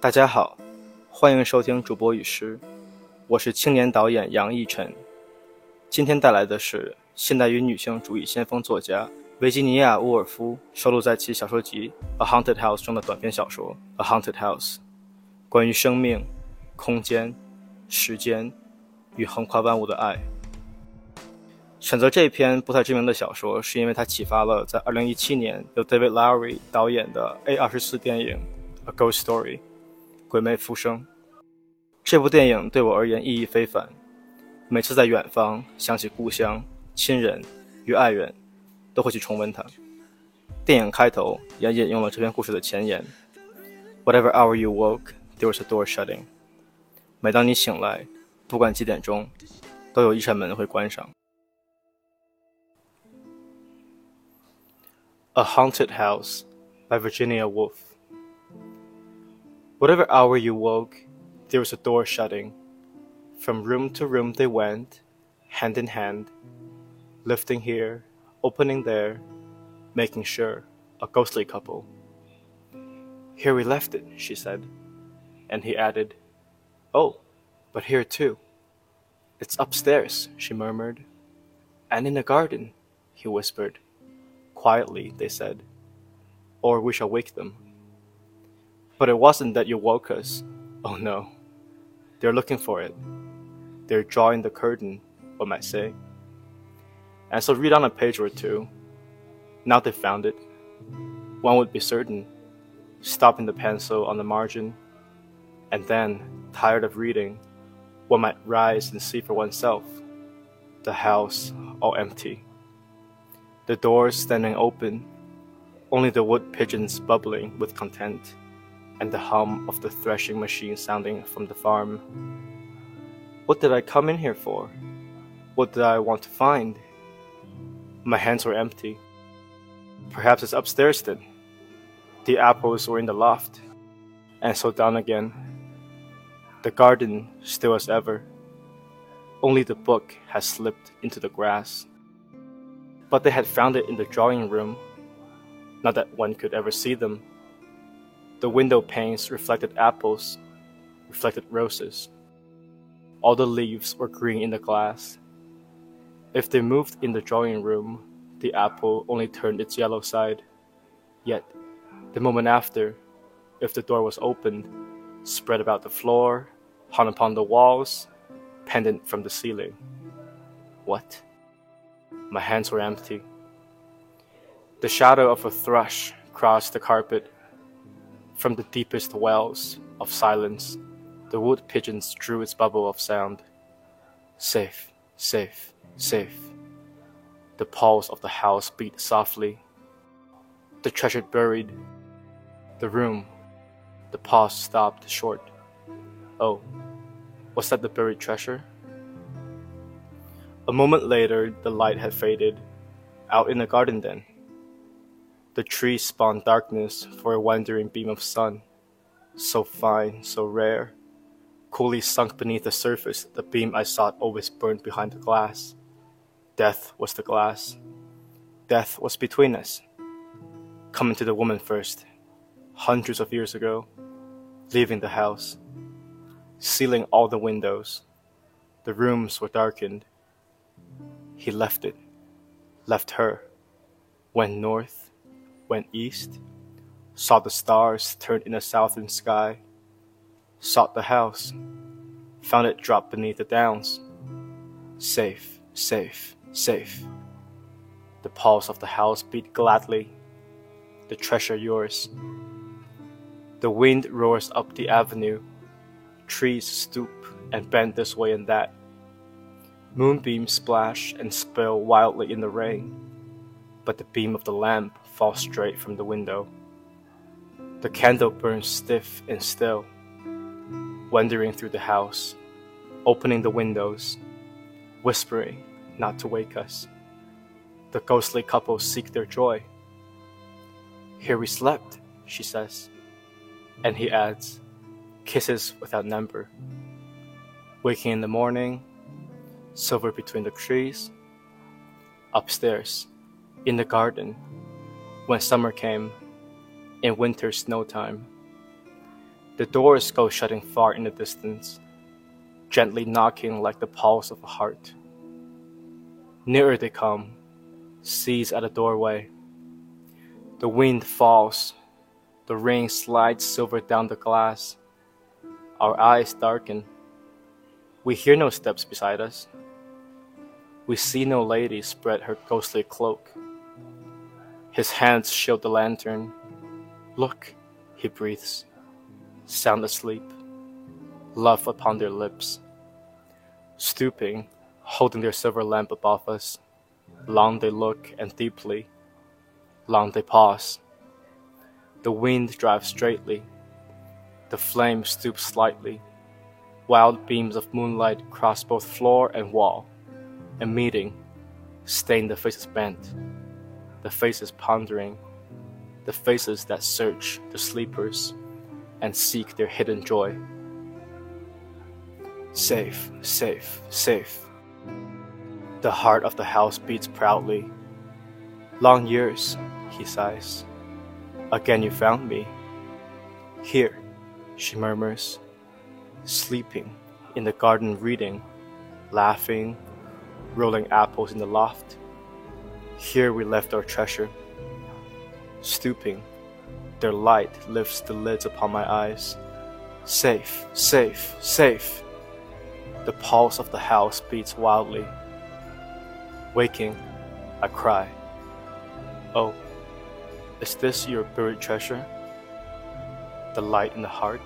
大家好，欢迎收听主播与诗，我是青年导演杨逸晨。今天带来的是现代与女性主义先锋作家维吉尼亚·沃尔夫收录在其小说集《A Haunted House》中的短篇小说《A Haunted House》，关于生命、空间、时间与横跨万物的爱。选择这篇不太知名的小说，是因为它启发了在2017年由 David Lowery 导演的 A24 电影《A Ghost Story》（鬼魅浮生）。这部电影对我而言意义非凡。每次在远方想起故乡、亲人与爱人，都会去重温它。电影开头也引用了这篇故事的前言：“Whatever hour you woke, there was a door shutting。”每当你醒来，不管几点钟，都有一扇门会关上。A Haunted House by Virginia Woolf. Whatever hour you woke, there was a door shutting. From room to room they went, hand in hand, lifting here, opening there, making sure, a ghostly couple. Here we left it, she said. And he added, Oh, but here too. It's upstairs, she murmured. And in the garden, he whispered. Quietly, they said, or we shall wake them. But it wasn't that you woke us. Oh no. They're looking for it. They're drawing the curtain, one might say. And so read on a page or two. Now they found it. One would be certain, stopping the pencil on the margin. And then, tired of reading, one might rise and see for oneself. The house all empty the doors standing open, only the wood pigeons bubbling with content, and the hum of the threshing machine sounding from the farm. What did I come in here for? What did I want to find? My hands were empty. Perhaps it's upstairs then. The apples were in the loft, and so down again. The garden still as ever. Only the book has slipped into the grass but they had found it in the drawing room. Not that one could ever see them. The window panes reflected apples, reflected roses. All the leaves were green in the glass. If they moved in the drawing room, the apple only turned its yellow side. Yet, the moment after, if the door was opened, spread about the floor, hung upon the walls, pendant from the ceiling. What? My hands were empty. The shadow of a thrush crossed the carpet. From the deepest wells of silence, the wood pigeons drew its bubble of sound. Safe, safe, safe. The pulse of the house beat softly. The treasure buried. The room. The pause stopped short. Oh, was that the buried treasure? A moment later, the light had faded. Out in the garden, then. The trees spawned darkness for a wandering beam of sun. So fine, so rare. Coolly sunk beneath the surface, the beam I sought always burned behind the glass. Death was the glass. Death was between us. Coming to the woman first, hundreds of years ago, leaving the house, sealing all the windows. The rooms were darkened. He left it, left her, went north, went east, saw the stars turn in the southern sky, sought the house, found it dropped beneath the downs. Safe, safe, safe. The pulse of the house beat gladly, the treasure yours. The wind roars up the avenue, trees stoop and bend this way and that. Moonbeams splash and spill wildly in the rain, but the beam of the lamp falls straight from the window. The candle burns stiff and still, wandering through the house, opening the windows, whispering not to wake us. The ghostly couple seek their joy. Here we slept, she says, and he adds, kisses without number. Waking in the morning, silver between the trees. Upstairs, in the garden, when summer came, in winter snow time. The doors go shutting far in the distance, gently knocking like the pulse of a heart. Nearer they come, seize at a doorway. The wind falls, the rain slides silver down the glass. Our eyes darken. We hear no steps beside us. We see no lady spread her ghostly cloak. His hands shield the lantern. Look, he breathes, sound asleep, love upon their lips. Stooping, holding their silver lamp above us, long they look and deeply, long they pause. The wind drives straightly, the flame stoops slightly. Wild beams of moonlight cross both floor and wall, and meeting, stain the faces bent the faces pondering, the faces that search the sleepers and seek their hidden joy. Safe, safe, safe. The heart of the house beats proudly. Long years, he sighs. Again you found me. Here, she murmurs, sleeping in the garden reading, laughing, rolling apples in the loft. Here we left our treasure. Stooping, their light lifts the lids upon my eyes. Safe, safe, safe. The pulse of the house beats wildly. Waking, I cry. Oh, is this your buried treasure? The light in the heart?